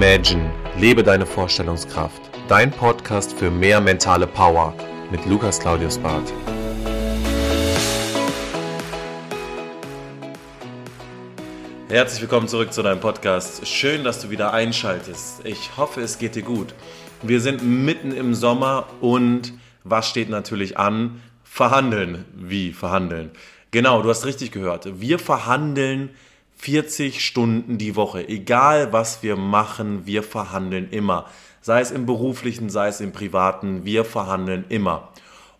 Imagine, lebe deine Vorstellungskraft. Dein Podcast für mehr mentale Power mit Lukas Claudius Barth. Herzlich willkommen zurück zu deinem Podcast. Schön, dass du wieder einschaltest. Ich hoffe, es geht dir gut. Wir sind mitten im Sommer und was steht natürlich an? Verhandeln. Wie verhandeln? Genau, du hast richtig gehört. Wir verhandeln 40 Stunden die Woche. Egal was wir machen, wir verhandeln immer. Sei es im beruflichen, sei es im privaten, wir verhandeln immer.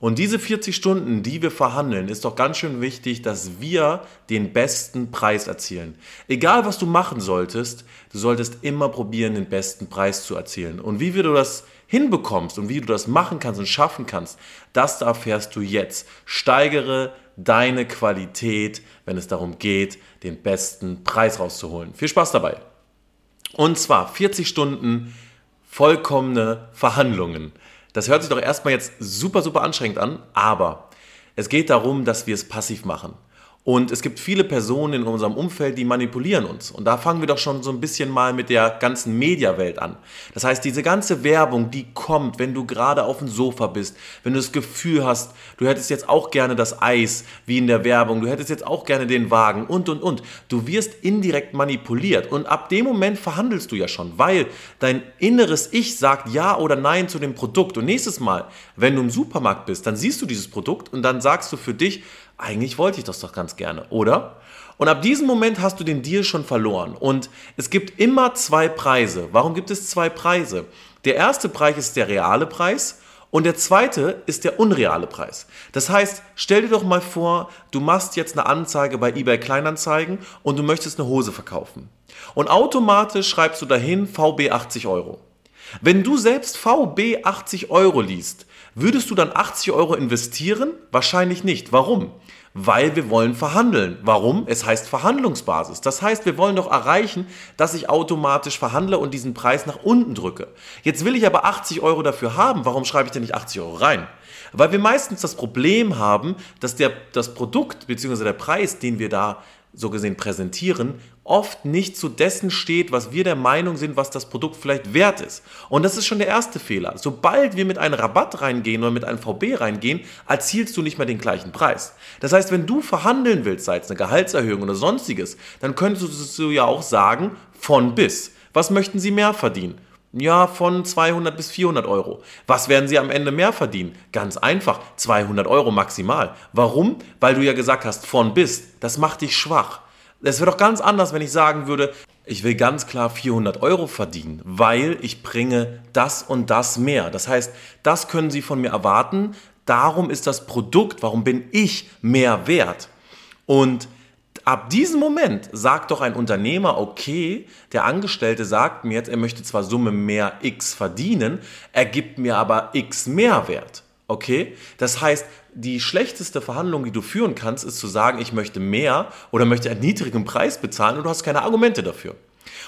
Und diese 40 Stunden, die wir verhandeln, ist doch ganz schön wichtig, dass wir den besten Preis erzielen. Egal was du machen solltest, du solltest immer probieren, den besten Preis zu erzielen. Und wie du das hinbekommst und wie du das machen kannst und schaffen kannst, das erfährst du jetzt. Steigere deine Qualität, wenn es darum geht, den besten Preis rauszuholen. Viel Spaß dabei. Und zwar 40 Stunden vollkommene Verhandlungen. Das hört sich doch erstmal jetzt super, super anstrengend an, aber es geht darum, dass wir es passiv machen. Und es gibt viele Personen in unserem Umfeld, die manipulieren uns. Und da fangen wir doch schon so ein bisschen mal mit der ganzen Mediawelt an. Das heißt, diese ganze Werbung, die kommt, wenn du gerade auf dem Sofa bist, wenn du das Gefühl hast, du hättest jetzt auch gerne das Eis, wie in der Werbung, du hättest jetzt auch gerne den Wagen und, und, und. Du wirst indirekt manipuliert. Und ab dem Moment verhandelst du ja schon, weil dein inneres Ich sagt Ja oder Nein zu dem Produkt. Und nächstes Mal, wenn du im Supermarkt bist, dann siehst du dieses Produkt und dann sagst du für dich, eigentlich wollte ich das doch ganz gerne, oder? Und ab diesem Moment hast du den Deal schon verloren. Und es gibt immer zwei Preise. Warum gibt es zwei Preise? Der erste Preis ist der reale Preis und der zweite ist der unreale Preis. Das heißt, stell dir doch mal vor, du machst jetzt eine Anzeige bei eBay Kleinanzeigen und du möchtest eine Hose verkaufen. Und automatisch schreibst du dahin VB 80 Euro. Wenn du selbst VB 80 Euro liest, würdest du dann 80 Euro investieren? Wahrscheinlich nicht. Warum? Weil wir wollen verhandeln. Warum? Es heißt Verhandlungsbasis. Das heißt, wir wollen doch erreichen, dass ich automatisch verhandle und diesen Preis nach unten drücke. Jetzt will ich aber 80 Euro dafür haben. Warum schreibe ich denn nicht 80 Euro rein? Weil wir meistens das Problem haben, dass der, das Produkt bzw. der Preis, den wir da so gesehen präsentieren, oft nicht zu dessen steht, was wir der Meinung sind, was das Produkt vielleicht wert ist. Und das ist schon der erste Fehler. Sobald wir mit einem Rabatt reingehen oder mit einem VB reingehen, erzielst du nicht mehr den gleichen Preis. Das heißt, wenn du verhandeln willst, sei es eine Gehaltserhöhung oder sonstiges, dann könntest du ja auch sagen, von bis. Was möchten Sie mehr verdienen? Ja, von 200 bis 400 Euro. Was werden Sie am Ende mehr verdienen? Ganz einfach, 200 Euro maximal. Warum? Weil du ja gesagt hast, von bis. Das macht dich schwach. Es wäre doch ganz anders, wenn ich sagen würde, ich will ganz klar 400 Euro verdienen, weil ich bringe das und das mehr. Das heißt, das können Sie von mir erwarten. Darum ist das Produkt, warum bin ich mehr wert? Und Ab diesem Moment sagt doch ein Unternehmer, okay, der Angestellte sagt mir jetzt, er möchte zwar Summe mehr X verdienen, er gibt mir aber X Mehrwert. Okay? Das heißt, die schlechteste Verhandlung, die du führen kannst, ist zu sagen, ich möchte mehr oder möchte einen niedrigen Preis bezahlen und du hast keine Argumente dafür.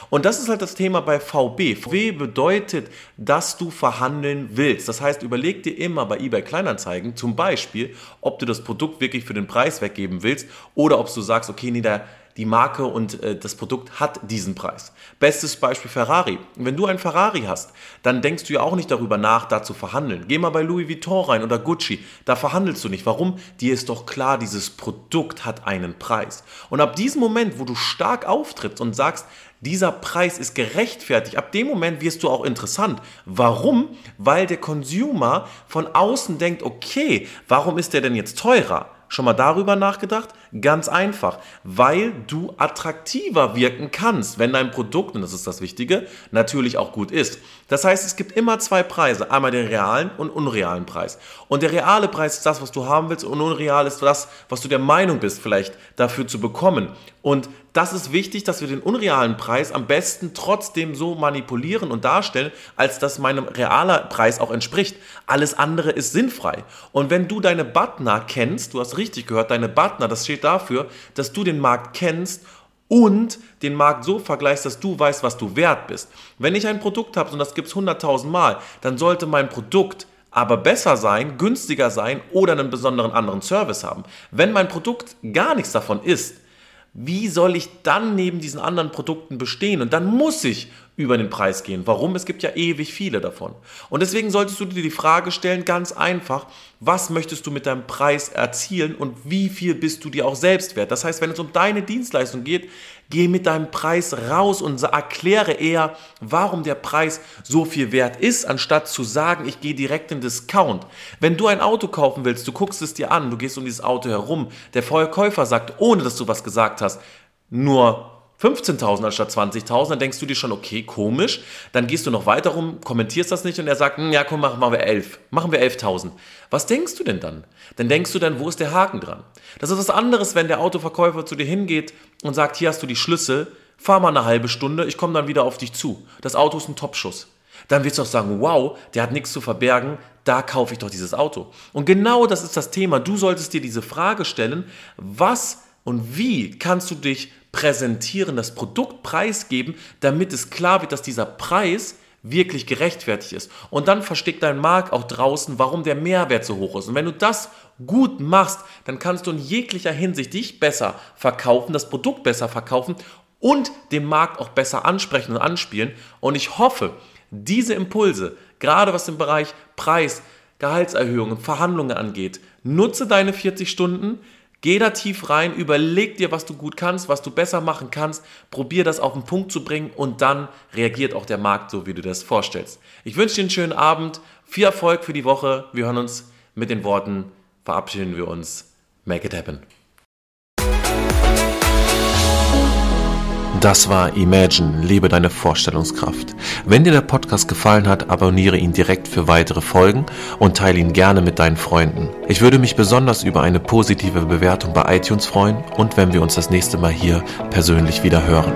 Und das ist halt das Thema bei VB. VB bedeutet, dass du verhandeln willst. Das heißt, überleg dir immer bei eBay Kleinanzeigen zum Beispiel, ob du das Produkt wirklich für den Preis weggeben willst oder ob du sagst, okay, nee, der, die Marke und äh, das Produkt hat diesen Preis. Bestes Beispiel Ferrari. Wenn du ein Ferrari hast, dann denkst du ja auch nicht darüber nach, da zu verhandeln. Geh mal bei Louis Vuitton rein oder Gucci, da verhandelst du nicht. Warum? Dir ist doch klar, dieses Produkt hat einen Preis. Und ab diesem Moment, wo du stark auftrittst und sagst, dieser Preis ist gerechtfertigt. Ab dem Moment wirst du auch interessant. Warum? Weil der Consumer von außen denkt, okay, warum ist der denn jetzt teurer? Schon mal darüber nachgedacht? Ganz einfach, weil du attraktiver wirken kannst, wenn dein Produkt, und das ist das Wichtige, natürlich auch gut ist. Das heißt, es gibt immer zwei Preise, einmal den realen und unrealen Preis. Und der reale Preis ist das, was du haben willst, und unreal ist das, was du der Meinung bist, vielleicht dafür zu bekommen. Und das ist wichtig, dass wir den unrealen Preis am besten trotzdem so manipulieren und darstellen, als dass meinem realer Preis auch entspricht. Alles andere ist sinnfrei. Und wenn du deine Butner kennst, du hast richtig gehört, deine Butner, das steht dafür, dass du den Markt kennst und den Markt so vergleichst, dass du weißt, was du wert bist. Wenn ich ein Produkt habe und das gibt es 100.000 Mal, dann sollte mein Produkt aber besser sein, günstiger sein oder einen besonderen anderen Service haben. Wenn mein Produkt gar nichts davon ist, wie soll ich dann neben diesen anderen Produkten bestehen? Und dann muss ich über den Preis gehen. Warum? Es gibt ja ewig viele davon. Und deswegen solltest du dir die Frage stellen, ganz einfach, was möchtest du mit deinem Preis erzielen und wie viel bist du dir auch selbst wert? Das heißt, wenn es um deine Dienstleistung geht, geh mit deinem Preis raus und erkläre eher, warum der Preis so viel wert ist, anstatt zu sagen, ich gehe direkt in Discount. Wenn du ein Auto kaufen willst, du guckst es dir an, du gehst um dieses Auto herum, der Verkäufer sagt, ohne dass du was gesagt hast, nur 15.000 anstatt 20.000, dann denkst du dir schon, okay, komisch. Dann gehst du noch weiter rum, kommentierst das nicht und er sagt, hm, ja komm, machen wir 11. Machen wir 11.000. Was denkst du denn dann? Dann denkst du dann, wo ist der Haken dran? Das ist was anderes, wenn der Autoverkäufer zu dir hingeht und sagt, hier hast du die Schlüssel, fahr mal eine halbe Stunde, ich komme dann wieder auf dich zu. Das Auto ist ein Topschuss. Dann wirst du auch sagen, wow, der hat nichts zu verbergen, da kaufe ich doch dieses Auto. Und genau das ist das Thema. Du solltest dir diese Frage stellen, was und wie kannst du dich präsentieren, das Produkt preisgeben, damit es klar wird, dass dieser Preis wirklich gerechtfertigt ist. Und dann versteckt dein Markt auch draußen, warum der Mehrwert so hoch ist. Und wenn du das gut machst, dann kannst du in jeglicher Hinsicht dich besser verkaufen, das Produkt besser verkaufen und den Markt auch besser ansprechen und anspielen. Und ich hoffe, diese Impulse, gerade was im Bereich Preis, Gehaltserhöhungen, Verhandlungen angeht, nutze deine 40 Stunden, Geh da tief rein, überleg dir, was du gut kannst, was du besser machen kannst, probier das auf den Punkt zu bringen und dann reagiert auch der Markt so, wie du das vorstellst. Ich wünsche dir einen schönen Abend, viel Erfolg für die Woche. Wir hören uns mit den Worten, verabschieden wir uns. Make it happen. Das war Imagine, lebe deine Vorstellungskraft. Wenn dir der Podcast gefallen hat, abonniere ihn direkt für weitere Folgen und teile ihn gerne mit deinen Freunden. Ich würde mich besonders über eine positive Bewertung bei iTunes freuen und wenn wir uns das nächste Mal hier persönlich wieder hören.